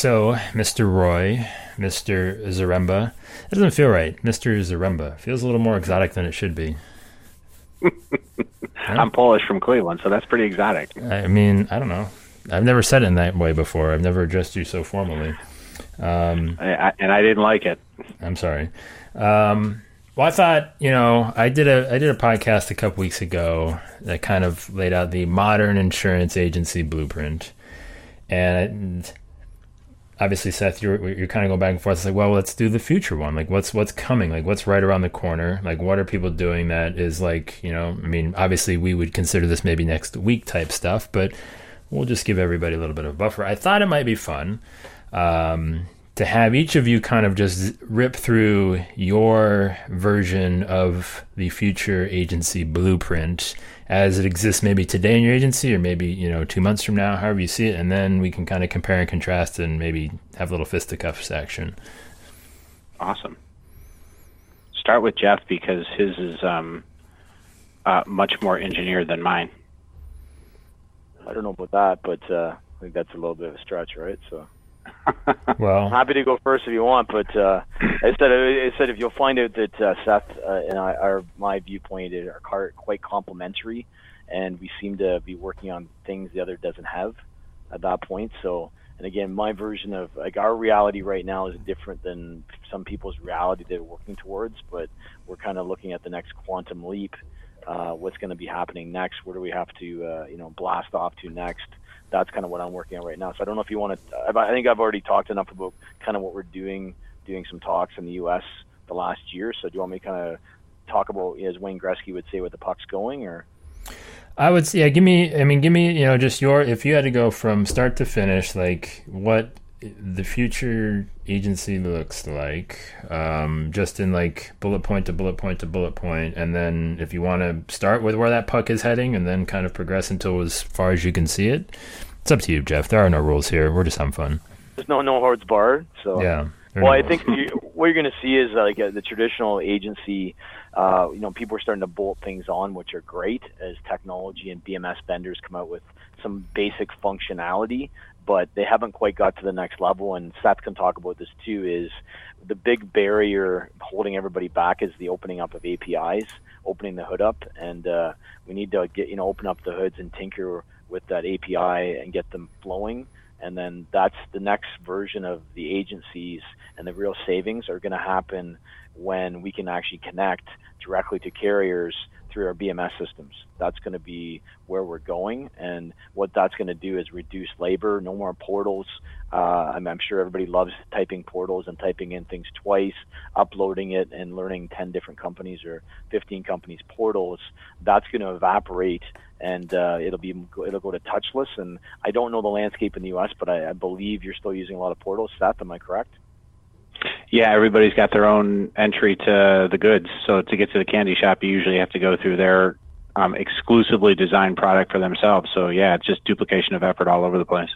So, Mr. Roy, Mr. Zaremba, it doesn't feel right. Mr. Zaremba feels a little more exotic than it should be. I'm Polish from Cleveland, so that's pretty exotic. I mean, I don't know. I've never said it in that way before. I've never addressed you so formally. Um, I, I, and I didn't like it. I'm sorry. Um, well, I thought you know I did a I did a podcast a couple weeks ago that kind of laid out the modern insurance agency blueprint, and obviously Seth, you're you're kind of going back and forth. It's like, well, let's do the future one. Like, what's what's coming? Like, what's right around the corner? Like, what are people doing that is like you know? I mean, obviously we would consider this maybe next week type stuff, but we'll just give everybody a little bit of a buffer. I thought it might be fun. Um, to have each of you kind of just rip through your version of the future agency blueprint as it exists maybe today in your agency or maybe you know two months from now however you see it. And then we can kind of compare and contrast and maybe have a little fisticuffs action. Awesome. Start with jeff because his is um, uh, much more engineered than mine. I don't know about that but uh, i think that's a little bit of a stretch right? So well, I'm happy to go first if you want, but uh, I said I said if you'll find out that uh, Seth uh, and I, are my viewpoint are quite complementary, and we seem to be working on things the other doesn't have at that point. So, and again, my version of like our reality right now is different than some people's reality they're working towards, but we're kind of looking at the next quantum leap. Uh, what's going to be happening next? Where do we have to, uh, you know, blast off to next? That's kind of what I'm working on right now. So I don't know if you want to. I think I've already talked enough about kind of what we're doing, doing some talks in the U.S. the last year. So do you want me to kind of talk about, as Wayne Gretzky would say, where the puck's going, or? I would say, yeah. Give me. I mean, give me. You know, just your. If you had to go from start to finish, like what the future agency looks like, um, just in like bullet point to bullet point to bullet point, and then if you want to start with where that puck is heading, and then kind of progress until as far as you can see it. It's up to you, Jeff. There are no rules here. We're just having fun. There's no no holds barred. So yeah. Well, no I think you, what you're going to see is like uh, the traditional agency. Uh, you know, people are starting to bolt things on, which are great as technology and BMS vendors come out with some basic functionality but they haven't quite got to the next level. And Seth can talk about this too. Is the big barrier holding everybody back is the opening up of APIs, opening the hood up, and uh, we need to get you know open up the hoods and tinker with that API and get them flowing. And then that's the next version of the agencies, and the real savings are going to happen when we can actually connect directly to carriers through our BMS systems. That's going to be where we're going, and what that's going to do is reduce labor. No more portals. Uh, I'm, I'm, sure everybody loves typing portals and typing in things twice, uploading it, and learning 10 different companies or 15 companies portals. That's going to evaporate, and uh, it'll be it'll go to touchless. And I don't know the landscape in the U.S., but I, I believe you're still using a lot of portals. Seth, am I correct? Yeah, everybody's got their own entry to the goods. So to get to the candy shop, you usually have to go through their um, exclusively designed product for themselves. So yeah, it's just duplication of effort all over the place.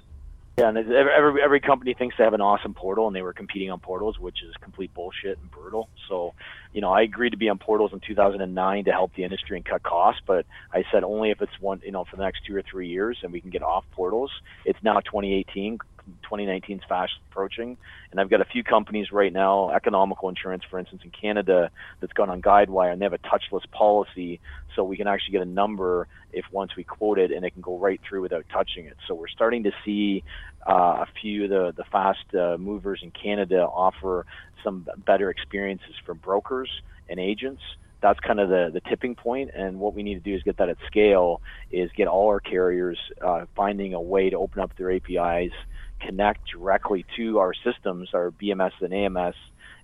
Yeah, and every every company thinks they have an awesome portal, and they were competing on portals, which is complete bullshit and brutal. So, you know, I agreed to be on portals in 2009 to help the industry and cut costs, but I said only if it's one, you know, for the next two or three years, and we can get off portals. It's now 2018. 2019 is fast approaching, and I've got a few companies right now, Economical Insurance, for instance, in Canada, that's gone on Guidewire, and they have a touchless policy, so we can actually get a number if once we quote it, and it can go right through without touching it. So we're starting to see uh, a few of the the fast uh, movers in Canada offer some better experiences for brokers and agents that's kind of the, the tipping point. And what we need to do is get that at scale, is get all our carriers uh, finding a way to open up their APIs connect directly to our systems, our BMS and AMS,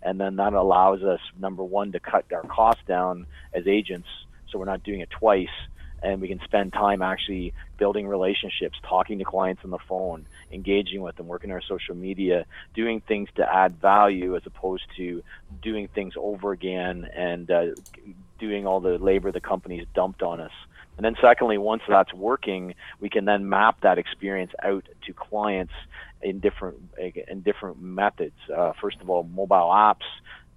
and then that allows us, number one, to cut our costs down as agents, so we're not doing it twice, and we can spend time actually building relationships, talking to clients on the phone, engaging with them, working on our social media, doing things to add value as opposed to doing things over again and uh, doing all the labor the companies dumped on us. And then secondly, once that's working, we can then map that experience out to clients in different in different methods. Uh, first of all, mobile apps,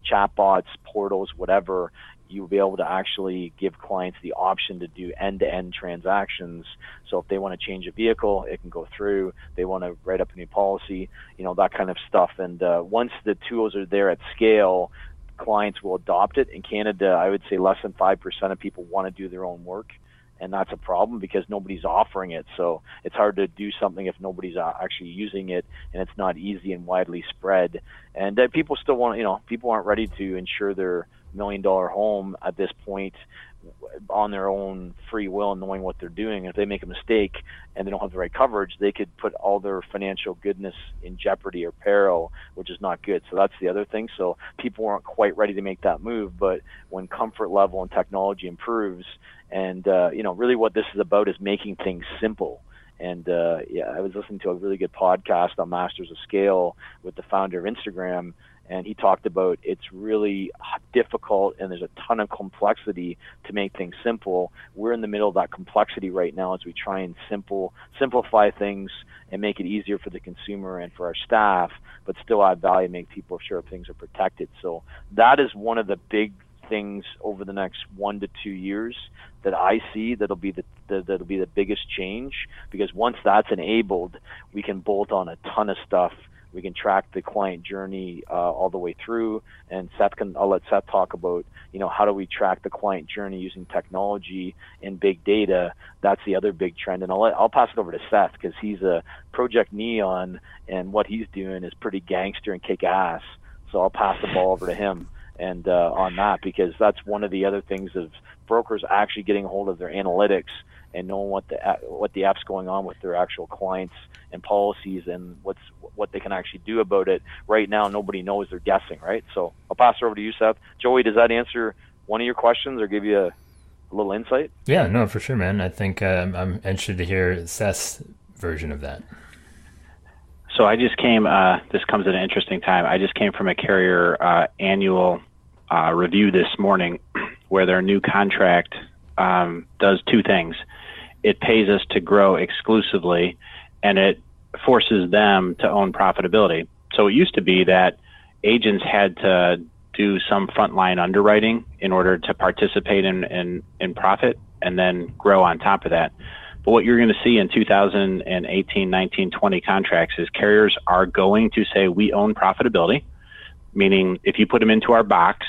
chatbots, portals, whatever. you'll be able to actually give clients the option to do end-to-end transactions. So if they want to change a vehicle, it can go through. They want to write up a new policy, you know, that kind of stuff. And uh, once the tools are there at scale, clients will adopt it. In Canada, I would say less than 5% of people want to do their own work. And that's a problem because nobody's offering it. So it's hard to do something if nobody's uh, actually using it and it's not easy and widely spread. And uh, people still want, you know, people aren't ready to insure their million dollar home at this point on their own free will and knowing what they're doing. If they make a mistake and they don't have the right coverage, they could put all their financial goodness in jeopardy or peril, which is not good. So that's the other thing. So people aren't quite ready to make that move. But when comfort level and technology improves, and uh, you know, really what this is about is making things simple. And uh, yeah, I was listening to a really good podcast on Masters of Scale with the founder of Instagram and he talked about it's really difficult and there's a ton of complexity to make things simple. We're in the middle of that complexity right now as we try and simple simplify things and make it easier for the consumer and for our staff, but still add value, make people sure things are protected. So that is one of the big things over the next one to two years that I see that'll be the, the, that'll be the biggest change because once that's enabled, we can bolt on a ton of stuff we can track the client journey uh, all the way through. And Seth can, I'll let Seth talk about, you know, how do we track the client journey using technology and big data? That's the other big trend. And I'll let, I'll pass it over to Seth because he's a Project Neon, and what he's doing is pretty gangster and kick ass. So I'll pass the ball over to him and uh, on that because that's one of the other things of brokers actually getting hold of their analytics and knowing what the what the app's going on with their actual clients and policies and what's what they can actually do about it. Right now, nobody knows; they're guessing, right? So I'll pass it over to you, Seth. Joey, does that answer one of your questions or give you a, a little insight? Yeah, no, for sure, man. I think um, I'm interested to hear Seth's version of that. So I just came. Uh, this comes at an interesting time. I just came from a carrier uh, annual uh, review this morning, where their new contract um, does two things it pays us to grow exclusively and it forces them to own profitability. So it used to be that agents had to do some frontline underwriting in order to participate in, in, in profit and then grow on top of that. But what you're going to see in 2018, 19, 20 contracts is carriers are going to say we own profitability, meaning if you put them into our box,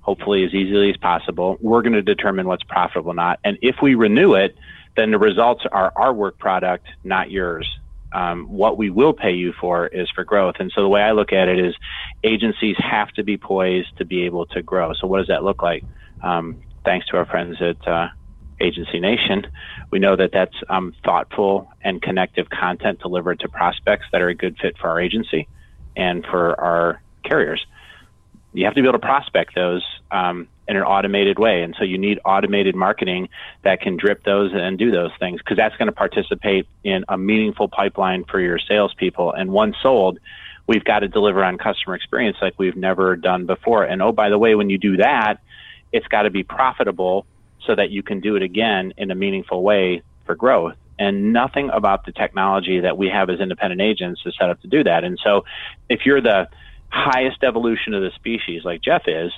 hopefully as easily as possible, we're going to determine what's profitable or not. And if we renew it, then the results are our work product, not yours. Um, what we will pay you for is for growth. And so the way I look at it is agencies have to be poised to be able to grow. So what does that look like? Um, thanks to our friends at uh, Agency Nation, we know that that's um, thoughtful and connective content delivered to prospects that are a good fit for our agency and for our carriers. You have to be able to prospect those um, in an automated way. And so you need automated marketing that can drip those and do those things because that's going to participate in a meaningful pipeline for your salespeople. And once sold, we've got to deliver on customer experience like we've never done before. And oh, by the way, when you do that, it's got to be profitable so that you can do it again in a meaningful way for growth. And nothing about the technology that we have as independent agents is set up to do that. And so if you're the highest evolution of the species like Jeff is,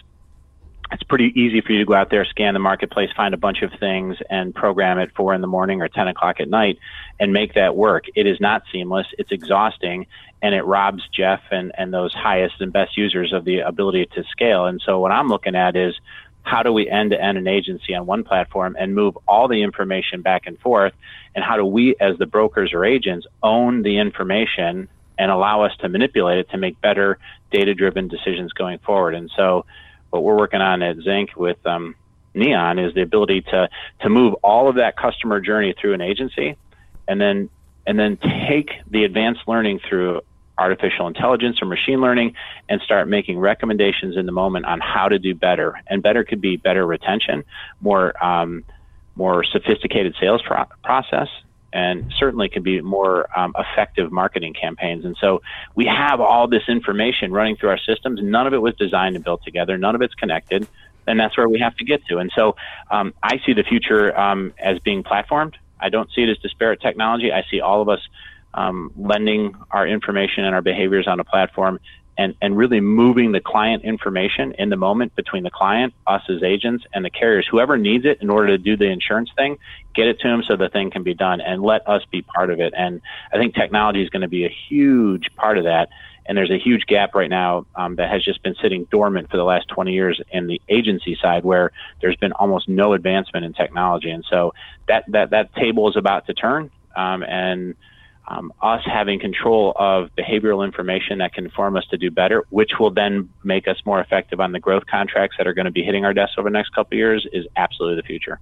it's pretty easy for you to go out there, scan the marketplace, find a bunch of things, and program it four in the morning or 10 o'clock at night and make that work. It is not seamless, it's exhausting, and it robs Jeff and, and those highest and best users of the ability to scale. And so, what I'm looking at is how do we end to end an agency on one platform and move all the information back and forth? And how do we, as the brokers or agents, own the information and allow us to manipulate it to make better data driven decisions going forward? And so, what we're working on at Zinc with um, Neon is the ability to to move all of that customer journey through an agency, and then and then take the advanced learning through artificial intelligence or machine learning and start making recommendations in the moment on how to do better. And better could be better retention, more um, more sophisticated sales pro- process, and certainly can be more um, effective marketing campaigns. And so we have all this information running through our systems. None of it was designed and built together. None of it's connected. And that's where we have to get to. And so um, I see the future um, as being platformed. I don't see it as disparate technology. I see all of us um, lending our information and our behaviors on a platform and, and really moving the client information in the moment between the client, us as agents, and the carriers. Whoever needs it in order to do the insurance thing, get it to them so the thing can be done and let us be part of it. And I think technology is going to be a huge part of that. And there's a huge gap right now um, that has just been sitting dormant for the last 20 years in the agency side, where there's been almost no advancement in technology. And so that that that table is about to turn, um, and um, us having control of behavioral information that can inform us to do better, which will then make us more effective on the growth contracts that are going to be hitting our desks over the next couple of years, is absolutely the future.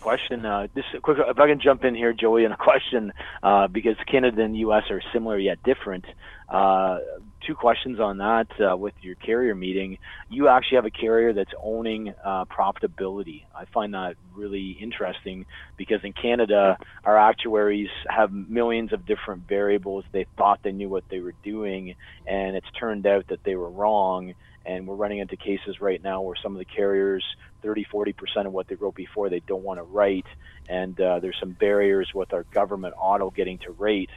Question. Uh, just quick, if I can jump in here, Joey, and a question uh, because Canada and U.S. are similar yet different. Uh, two questions on that uh, with your carrier meeting. You actually have a carrier that's owning uh, profitability. I find that really interesting because in Canada, our actuaries have millions of different variables. They thought they knew what they were doing, and it's turned out that they were wrong. And we're running into cases right now where some of the carriers, 30, 40% of what they wrote before, they don't want to write. And uh, there's some barriers with our government auto getting to rate.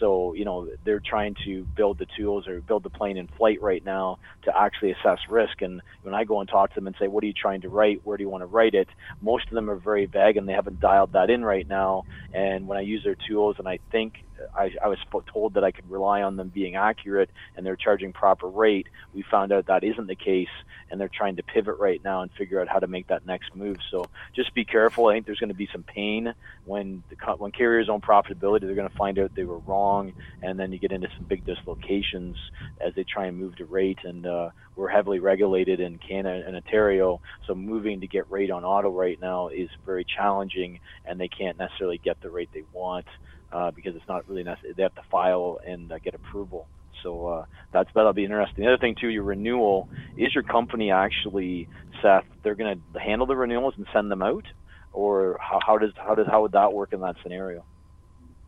So, you know, they're trying to build the tools or build the plane in flight right now to actually assess risk. And when I go and talk to them and say, what are you trying to write? Where do you want to write it? Most of them are very vague and they haven't dialed that in right now. And when I use their tools and I think I, I was told that I could rely on them being accurate and they're charging proper rate, we found out that isn't the case. And they're trying to pivot right now and figure out how to make that next move. So just be careful. I think there's going to be some pain when the, when carriers own profitability. They're going to find out they were wrong, and then you get into some big dislocations as they try and move to rate. And uh, we're heavily regulated in Canada and Ontario, so moving to get rate on auto right now is very challenging, and they can't necessarily get the rate they want uh, because it's not really necessary. They have to file and uh, get approval. So uh, that's that'll be interesting. The other thing too, your renewal is your company actually, Seth. They're going to handle the renewals and send them out, or how, how does how does how would that work in that scenario?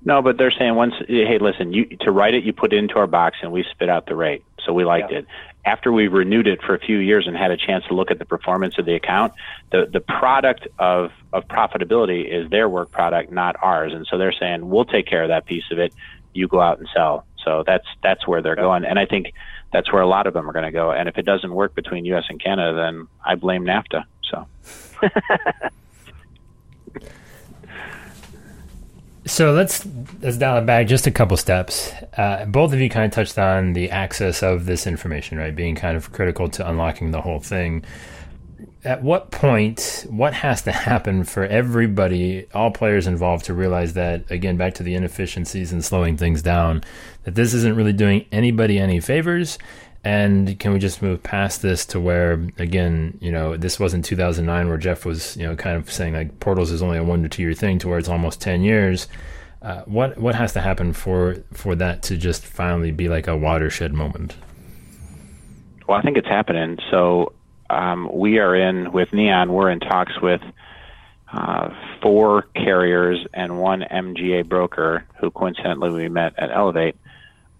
No, but they're saying once, hey, listen, you to write it, you put it into our box and we spit out the rate. So we liked yeah. it. After we've renewed it for a few years and had a chance to look at the performance of the account, the the product of of profitability is their work product, not ours. And so they're saying we'll take care of that piece of it. You go out and sell. So that's that's where they're going. And I think that's where a lot of them are going to go. And if it doesn't work between U.S. and Canada, then I blame NAFTA. So. So let's let's dial it back just a couple steps. Uh, both of you kind of touched on the access of this information, right? Being kind of critical to unlocking the whole thing. At what point, what has to happen for everybody, all players involved, to realize that again, back to the inefficiencies and slowing things down, that this isn't really doing anybody any favors, and can we just move past this to where, again, you know, this wasn't 2009 where Jeff was, you know, kind of saying like portals is only a one to two year thing to where it's almost 10 years. Uh, what what has to happen for for that to just finally be like a watershed moment? Well, I think it's happening. So um, we are in with Neon. We're in talks with uh, four carriers and one MGA broker, who coincidentally we met at Elevate,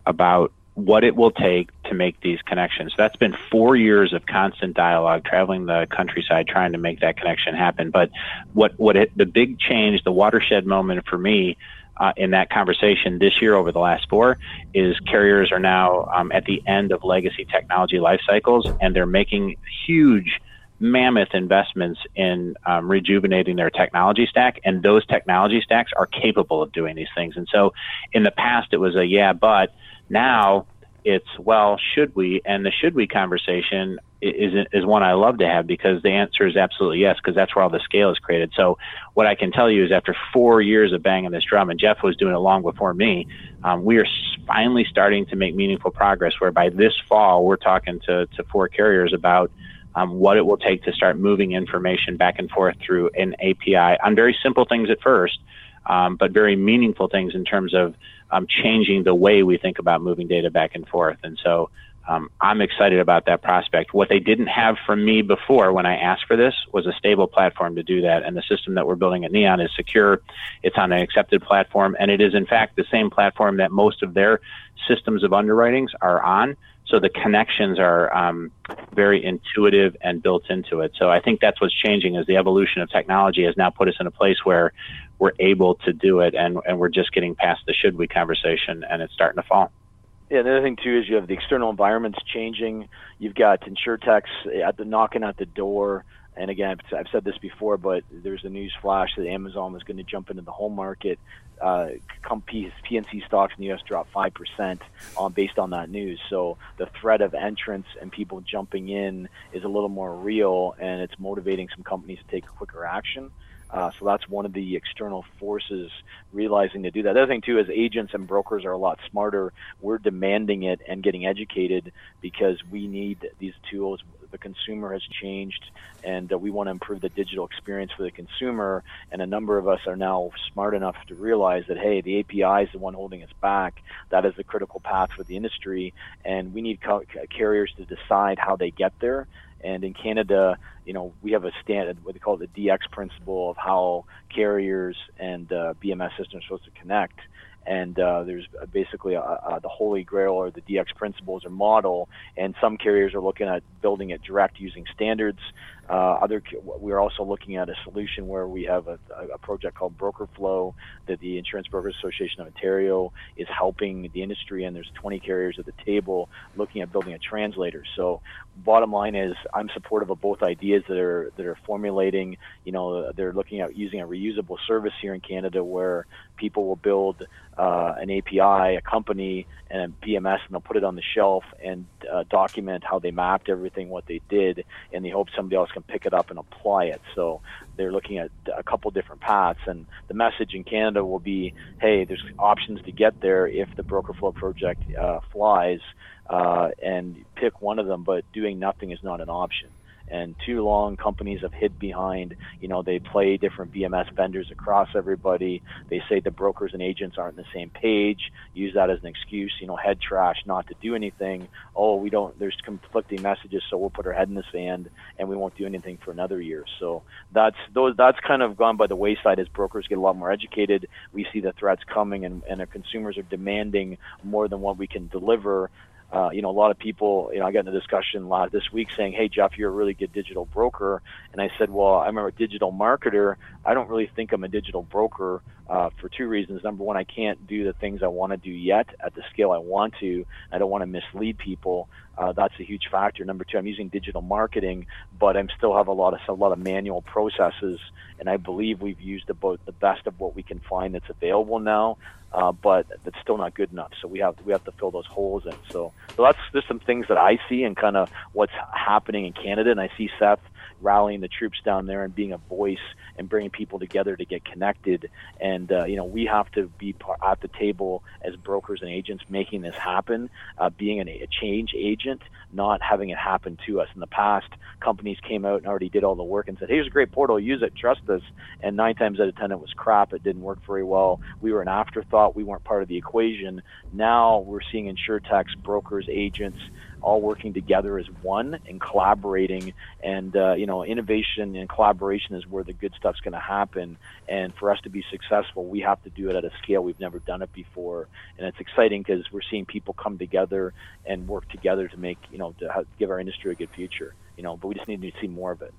about what it will take to make these connections. That's been four years of constant dialogue, traveling the countryside, trying to make that connection happen. But what what it, the big change, the watershed moment for me uh, in that conversation this year over the last four is carriers are now um, at the end of legacy technology life cycles, and they're making huge mammoth investments in um, rejuvenating their technology stack, and those technology stacks are capable of doing these things. And so, in the past, it was a yeah, but now it's well, should we? And the should we conversation is is one I love to have because the answer is absolutely yes because that's where all the scale is created. So what I can tell you is after four years of banging this drum, and Jeff was doing it long before me, um, we are finally starting to make meaningful progress. Where by this fall, we're talking to to four carriers about. Um, what it will take to start moving information back and forth through an API on very simple things at first, um, but very meaningful things in terms of um, changing the way we think about moving data back and forth. And so um, I'm excited about that prospect. What they didn't have from me before when I asked for this was a stable platform to do that. And the system that we're building at Neon is secure. It's on an accepted platform. And it is, in fact, the same platform that most of their systems of underwritings are on. So the connections are um, very intuitive and built into it. So I think that's what's changing is the evolution of technology has now put us in a place where we're able to do it and, and we're just getting past the should we conversation and it's starting to fall. Yeah, the other thing too is you have the external environment's changing. You've got insurtechs at the knocking at the door. And again, I've said this before, but there's a news flash that Amazon was going to jump into the home market. Uh, P&C stocks in the U.S. dropped five percent on based on that news. So the threat of entrance and people jumping in is a little more real, and it's motivating some companies to take quicker action. Uh, so that's one of the external forces realizing to do that. The other thing too is agents and brokers are a lot smarter. We're demanding it and getting educated because we need these tools. The consumer has changed, and uh, we want to improve the digital experience for the consumer. And a number of us are now smart enough to realize that hey, the API is the one holding us back. That is the critical path for the industry, and we need carriers to decide how they get there and in Canada, you know, we have a standard, what they call the DX principle of how carriers and uh, BMS systems are supposed to connect. And uh, there's basically a, a, the holy grail or the DX principles or model. And some carriers are looking at building it direct using standards. Uh, other, we're also looking at a solution where we have a, a project called Broker Flow that the Insurance Brokers Association of Ontario is helping the industry, and there's 20 carriers at the table looking at building a translator. So, bottom line is, I'm supportive of both ideas that are that are formulating. You know, they're looking at using a reusable service here in Canada where people will build uh, an API, a company, and a BMS, and they'll put it on the shelf and uh, document how they mapped everything, what they did, in the hope somebody else can pick it up and apply it. So they're looking at a couple different paths, and the message in Canada will be, hey, there's options to get there if the Broker Flow project uh, flies, uh, and pick one of them, but doing nothing is not an option and too long companies have hid behind. You know they play different bms vendors across everybody. They say the brokers and agents aren't on the same page use that as an excuse you know head trash not to do anything. Oh we don't there's conflicting messages so we'll put our head in the sand and we won't do anything for another year. So that's those that's kind of gone by the wayside as brokers get a lot more educated. We see the threats coming and, and our consumers are demanding more than what we can deliver uh, you know, a lot of people, you know, I got in a discussion lot this week saying, "Hey, Jeff, you're a really good digital broker," and I said, "Well, I'm a digital marketer. I don't really think I'm a digital broker uh, for two reasons. Number one, I can't do the things I want to do yet at the scale I want to. I don't want to mislead people. Uh, that's a huge factor. Number two, I'm using digital marketing, but I'm still have a lot of a lot of manual processes, and I believe we've used about the best of what we can find that's available now uh, but that's still not good enough. So we have we have to fill those holes in. So, so that's just some things that I see and kind of what's happening in Canada. And I see Seth rallying the troops down there and being a voice and bringing people together to get connected. And uh, you know, we have to be at the table as brokers and agents making this happen, uh, being an, a change agent, not having it happen to us. In the past, companies came out and already did all the work and said, "Here's a great portal, use it, trust us." And nine times out of ten, it was crap. It didn't work very well. We were an afterthought. We weren't part of the equation. Now we're seeing insurtechs, brokers, agents all working together as one and collaborating. And uh, you know, innovation and collaboration is where the good stuff's going to happen. And for us to be successful, we have to do it at a scale we've never done it before. And it's exciting because we're seeing people come together and work together to make you know to give our industry a good future. You know, but we just need to see more of it.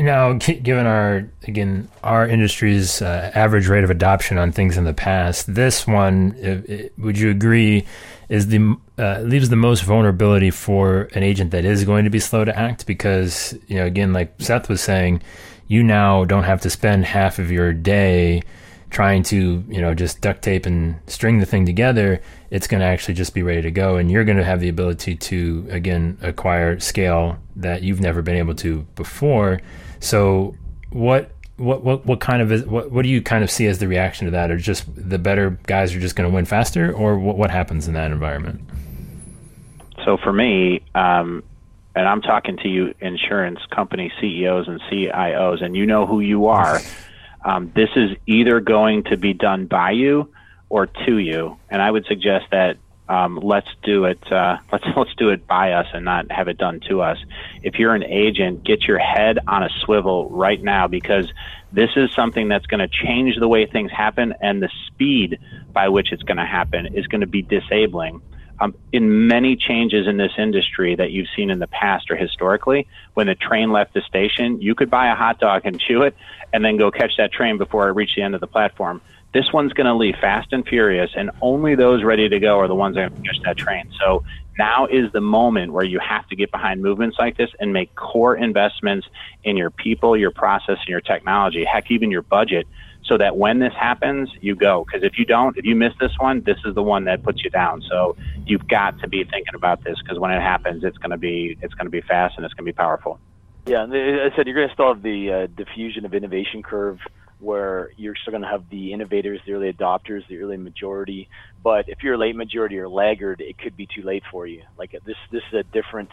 Now, given our again our industry's uh, average rate of adoption on things in the past, this one, it, it, would you agree, is the uh, leaves the most vulnerability for an agent that is going to be slow to act? Because you know, again, like Seth was saying, you now don't have to spend half of your day trying to you know just duct tape and string the thing together. It's going to actually just be ready to go, and you're going to have the ability to again acquire scale that you've never been able to before so what what what what kind of is what what do you kind of see as the reaction to that? Or just the better guys are just going to win faster, or what what happens in that environment? So for me, um, and I'm talking to you, insurance company CEOs and CIOs, and you know who you are. Um, this is either going to be done by you or to you, and I would suggest that um, let's do it. Uh, let's let's do it by us and not have it done to us. If you're an agent, get your head on a swivel right now because this is something that's going to change the way things happen, and the speed by which it's going to happen is going to be disabling. Um, in many changes in this industry that you've seen in the past or historically, when the train left the station, you could buy a hot dog and chew it, and then go catch that train before it reached the end of the platform This one's going to leave fast and furious, and only those ready to go are the ones that catch that train. So now is the moment where you have to get behind movements like this and make core investments in your people, your process, and your technology, heck, even your budget, so that when this happens, you go. Because if you don't, if you miss this one, this is the one that puts you down. So you've got to be thinking about this because when it happens, it's going to be it's going to be fast and it's going to be powerful. Yeah, I said you're going to still have the uh, diffusion of innovation curve where you're still going to have the innovators, the early adopters, the early majority. But if you're a late majority or laggard, it could be too late for you. Like this, this is a different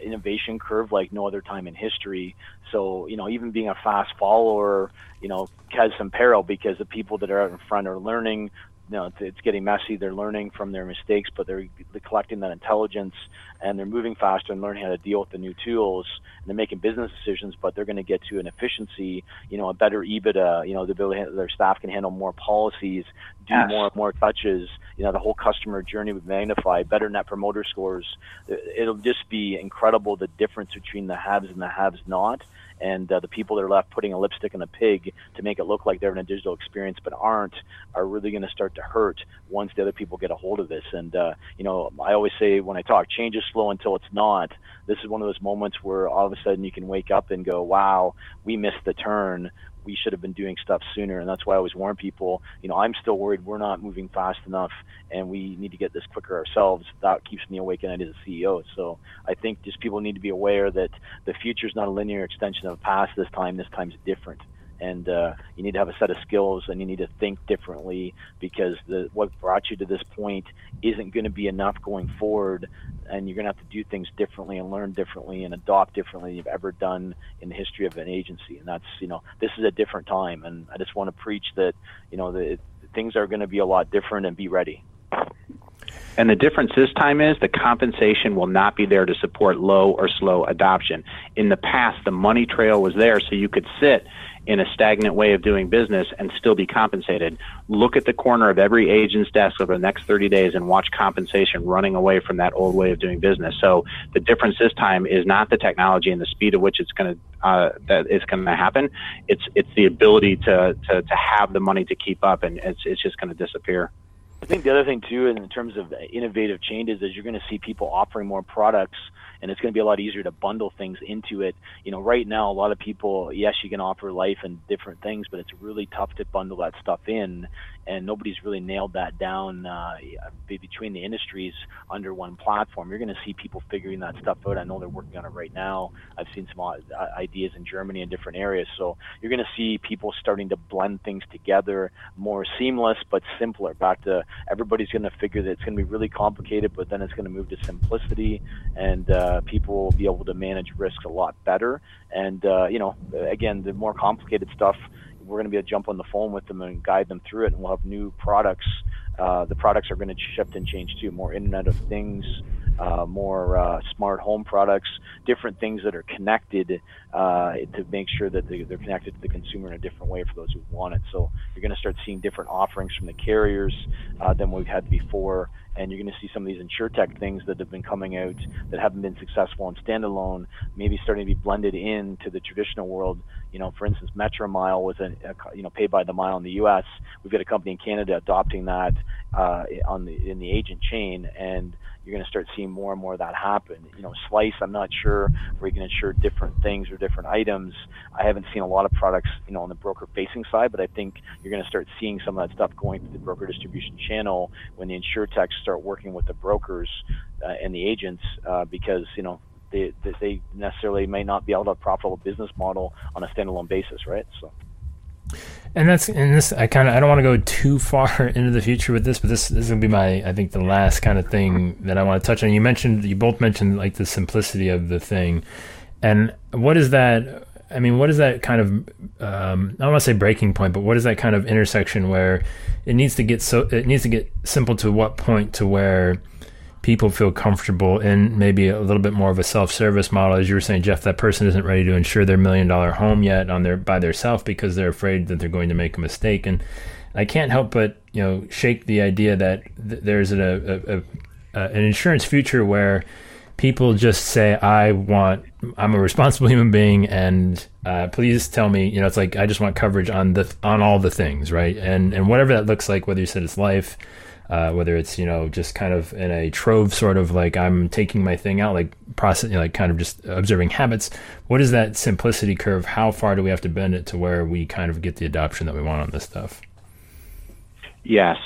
innovation curve like no other time in history. So, you know, even being a fast follower, you know, has some peril because the people that are out in front are learning, you know, it's getting messy. They're learning from their mistakes, but they're, they're collecting that intelligence and they're moving faster and learning how to deal with the new tools. And they're making business decisions, but they're going to get to an efficiency, you know, a better EBITDA, you know, the ability their staff can handle more policies, do yes. more more touches. You know, the whole customer journey would magnify, better net promoter scores. It'll just be incredible the difference between the haves and the haves not and uh, the people that are left putting a lipstick on a pig to make it look like they're in a digital experience but aren't are really going to start to hurt once the other people get a hold of this. And uh, you know, I always say when I talk, change is slow until it's not. This is one of those moments where all of a sudden you can wake up and go, "Wow, we missed the turn." We should have been doing stuff sooner. And that's why I always warn people, you know, I'm still worried we're not moving fast enough and we need to get this quicker ourselves. That keeps me awake at night as a CEO. So I think just people need to be aware that the future is not a linear extension of the past this time. This time's different and uh, you need to have a set of skills and you need to think differently because the, what brought you to this point isn't going to be enough going forward and you're going to have to do things differently and learn differently and adopt differently than you've ever done in the history of an agency and that's you know this is a different time and i just want to preach that you know the, things are going to be a lot different and be ready and the difference this time is the compensation will not be there to support low or slow adoption. In the past, the money trail was there so you could sit in a stagnant way of doing business and still be compensated. Look at the corner of every agent's desk over the next 30 days and watch compensation running away from that old way of doing business. So the difference this time is not the technology and the speed at which it's going to uh, that it's going to happen. It's it's the ability to, to to have the money to keep up, and it's it's just going to disappear. I think the other thing too, in terms of innovative changes, is you're going to see people offering more products and it's going to be a lot easier to bundle things into it. You know, right now, a lot of people, yes, you can offer life and different things, but it's really tough to bundle that stuff in and nobody's really nailed that down uh, between the industries under one platform. You're going to see people figuring that stuff out. I know they're working on it right now. I've seen some uh, ideas in Germany and different areas. So you're going to see people starting to blend things together more seamless but simpler. Back to everybody's going to figure that it's going to be really complicated, but then it's going to move to simplicity, and uh, people will be able to manage risks a lot better. And uh, you know, again, the more complicated stuff we're going to be able to jump on the phone with them and guide them through it, and we'll have new products. Uh, the products are going to shift and change too. More Internet of Things, uh, more uh, smart home products, different things that are connected uh, to make sure that they, are connected to the consumer in a different way for those who want it. So you're going to start seeing different offerings from the carriers uh, than we've had before, and you're going to see some of these insurtech things that have been coming out that haven't been successful in standalone, maybe starting to be blended into the traditional world. You know, for instance, Metromile was a, a you know paid by the mile in the U.S. We've got a company in Canada adopting that uh, on the in the agent chain, and you're going to start seeing more and more of that happen. You know, Slice, I'm not sure where you can insure different things or different items. I haven't seen a lot of products, you know, on the broker facing side, but I think you're going to start seeing some of that stuff going through the broker distribution channel when the insurtechs start working with the brokers uh, and the agents uh, because, you know, they, they necessarily may not be able to have a profitable business model on a standalone basis, right? So. And that's and this I kind of I don't want to go too far into the future with this, but this, this is gonna be my I think the last kind of thing that I want to touch on. You mentioned you both mentioned like the simplicity of the thing, and what is that? I mean, what is that kind of um, I don't want to say breaking point, but what is that kind of intersection where it needs to get so it needs to get simple to what point to where people feel comfortable in maybe a little bit more of a self-service model as you were saying jeff that person isn't ready to insure their million dollar home yet on their by themselves because they're afraid that they're going to make a mistake and i can't help but you know shake the idea that th- there's a, a, a, an insurance future where people just say, I want, I'm a responsible human being, and uh, please tell me, you know, it's like I just want coverage on the on all the things, right? And and whatever that looks like, whether you said it's life, uh, whether it's you know just kind of in a trove sort of like I'm taking my thing out, like process, you know, like kind of just observing habits. What is that simplicity curve? How far do we have to bend it to where we kind of get the adoption that we want on this stuff? Yes.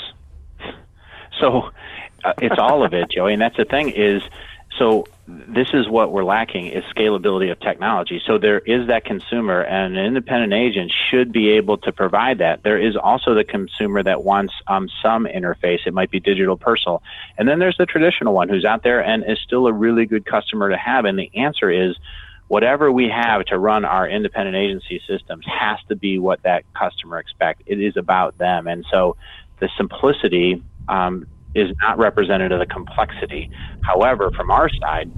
So uh, it's all of it, Joey, and that's the thing is so this is what we're lacking is scalability of technology. So there is that consumer and an independent agent should be able to provide that. There is also the consumer that wants um, some interface. It might be digital personal. And then there's the traditional one who's out there and is still a really good customer to have. And the answer is whatever we have to run our independent agency systems has to be what that customer expects. It is about them. And so the simplicity um, is not representative of the complexity. However, from our side,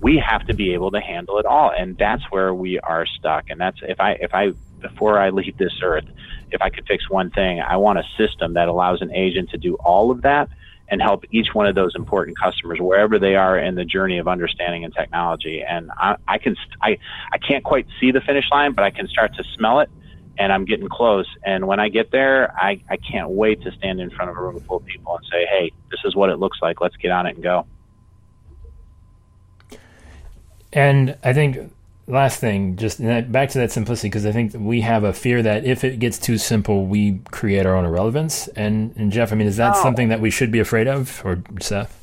we have to be able to handle it all, and that's where we are stuck. And that's if I if I before I leave this earth, if I could fix one thing, I want a system that allows an agent to do all of that and help each one of those important customers wherever they are in the journey of understanding and technology. And I, I can I I can't quite see the finish line, but I can start to smell it and I'm getting close. And when I get there, I, I can't wait to stand in front of a room full of people and say, hey, this is what it looks like. Let's get on it and go. And I think last thing, just back to that simplicity, because I think we have a fear that if it gets too simple, we create our own irrelevance. And, and Jeff, I mean, is that oh. something that we should be afraid of, or Seth?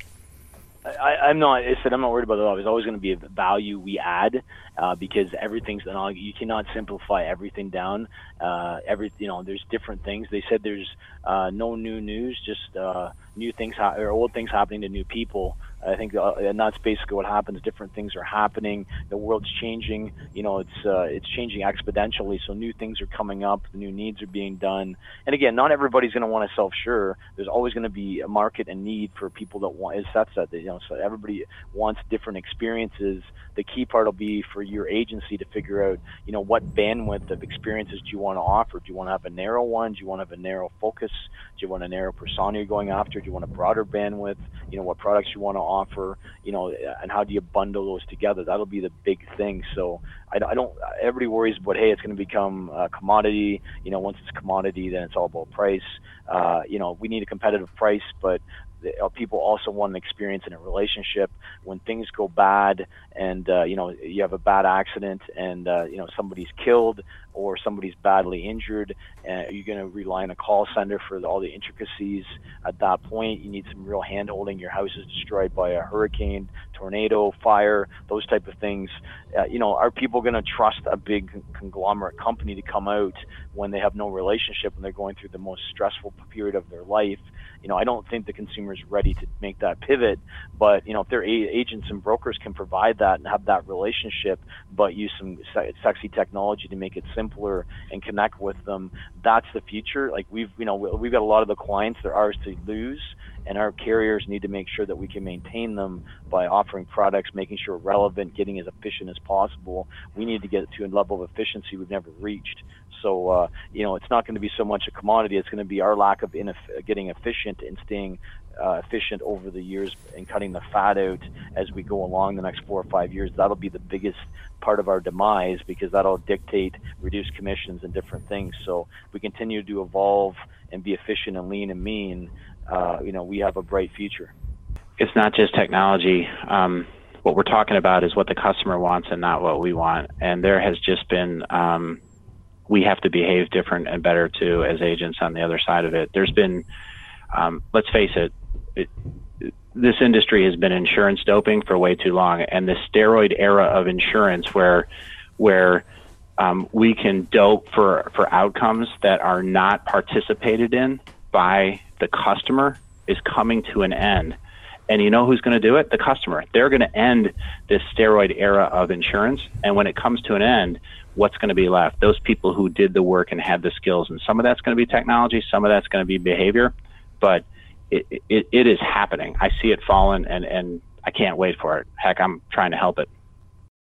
I, am not. I said I'm not worried about the law. There's always going to be a value we add uh, because everything's an you cannot simplify everything down. Uh, every you know, there's different things. They said there's uh, no new news, just uh, new things ha- or old things happening to new people. I think, uh, and that's basically what happens. Different things are happening. The world's changing. You know, it's uh, it's changing exponentially. So new things are coming up. New needs are being done. And again, not everybody's going to want to self-sure. There's always going to be a market and need for people that want. As Seth said, that you know, so everybody wants different experiences. The key part will be for your agency to figure out, you know, what bandwidth of experiences do you want to offer? Do you want to have a narrow one? Do you want to have a narrow focus? Do you want a narrow persona you're going after? Do you want a broader bandwidth? You know, what products you want to offer, you know, and how do you bundle those together? That'll be the big thing. So I, I don't. Everybody worries about hey, it's going to become a commodity. You know, once it's commodity, then it's all about price. Uh, you know, we need a competitive price, but people also want an experience in a relationship when things go bad and uh, you know you have a bad accident and uh, you know somebody's killed or somebody's badly injured uh, you're going to rely on a call center for all the intricacies at that point. You need some real hand holding your house is destroyed by a hurricane tornado fire those type of things. Uh, you know are people going to trust a big conglomerate company to come out when they have no relationship and they're going through the most stressful period of their life you know, I don't think the consumer is ready to make that pivot. But you know, if their agents and brokers can provide that and have that relationship, but use some se- sexy technology to make it simpler and connect with them, that's the future. Like we've, you know, we've got a lot of the clients that are ours to lose, and our carriers need to make sure that we can maintain them by offering products, making sure relevant, getting as efficient as possible. We need to get to a level of efficiency we've never reached. So, uh, you know, it's not going to be so much a commodity. It's going to be our lack of ineff- getting efficient and staying uh, efficient over the years and cutting the fat out as we go along the next four or five years. That'll be the biggest part of our demise because that'll dictate reduced commissions and different things. So we continue to evolve and be efficient and lean and mean. Uh, you know, we have a bright future. It's not just technology. Um, what we're talking about is what the customer wants and not what we want. And there has just been um, we have to behave different and better too as agents on the other side of it. There's been, um, let's face it, it, this industry has been insurance doping for way too long, and the steroid era of insurance, where where um, we can dope for for outcomes that are not participated in by the customer, is coming to an end. And you know who's going to do it? The customer. They're going to end this steroid era of insurance, and when it comes to an end, what's going to be left? Those people who did the work and had the skills. And some of that's going to be technology, some of that's going to be behavior, but it, it, it is happening. I see it falling and, and I can't wait for it. Heck, I'm trying to help it.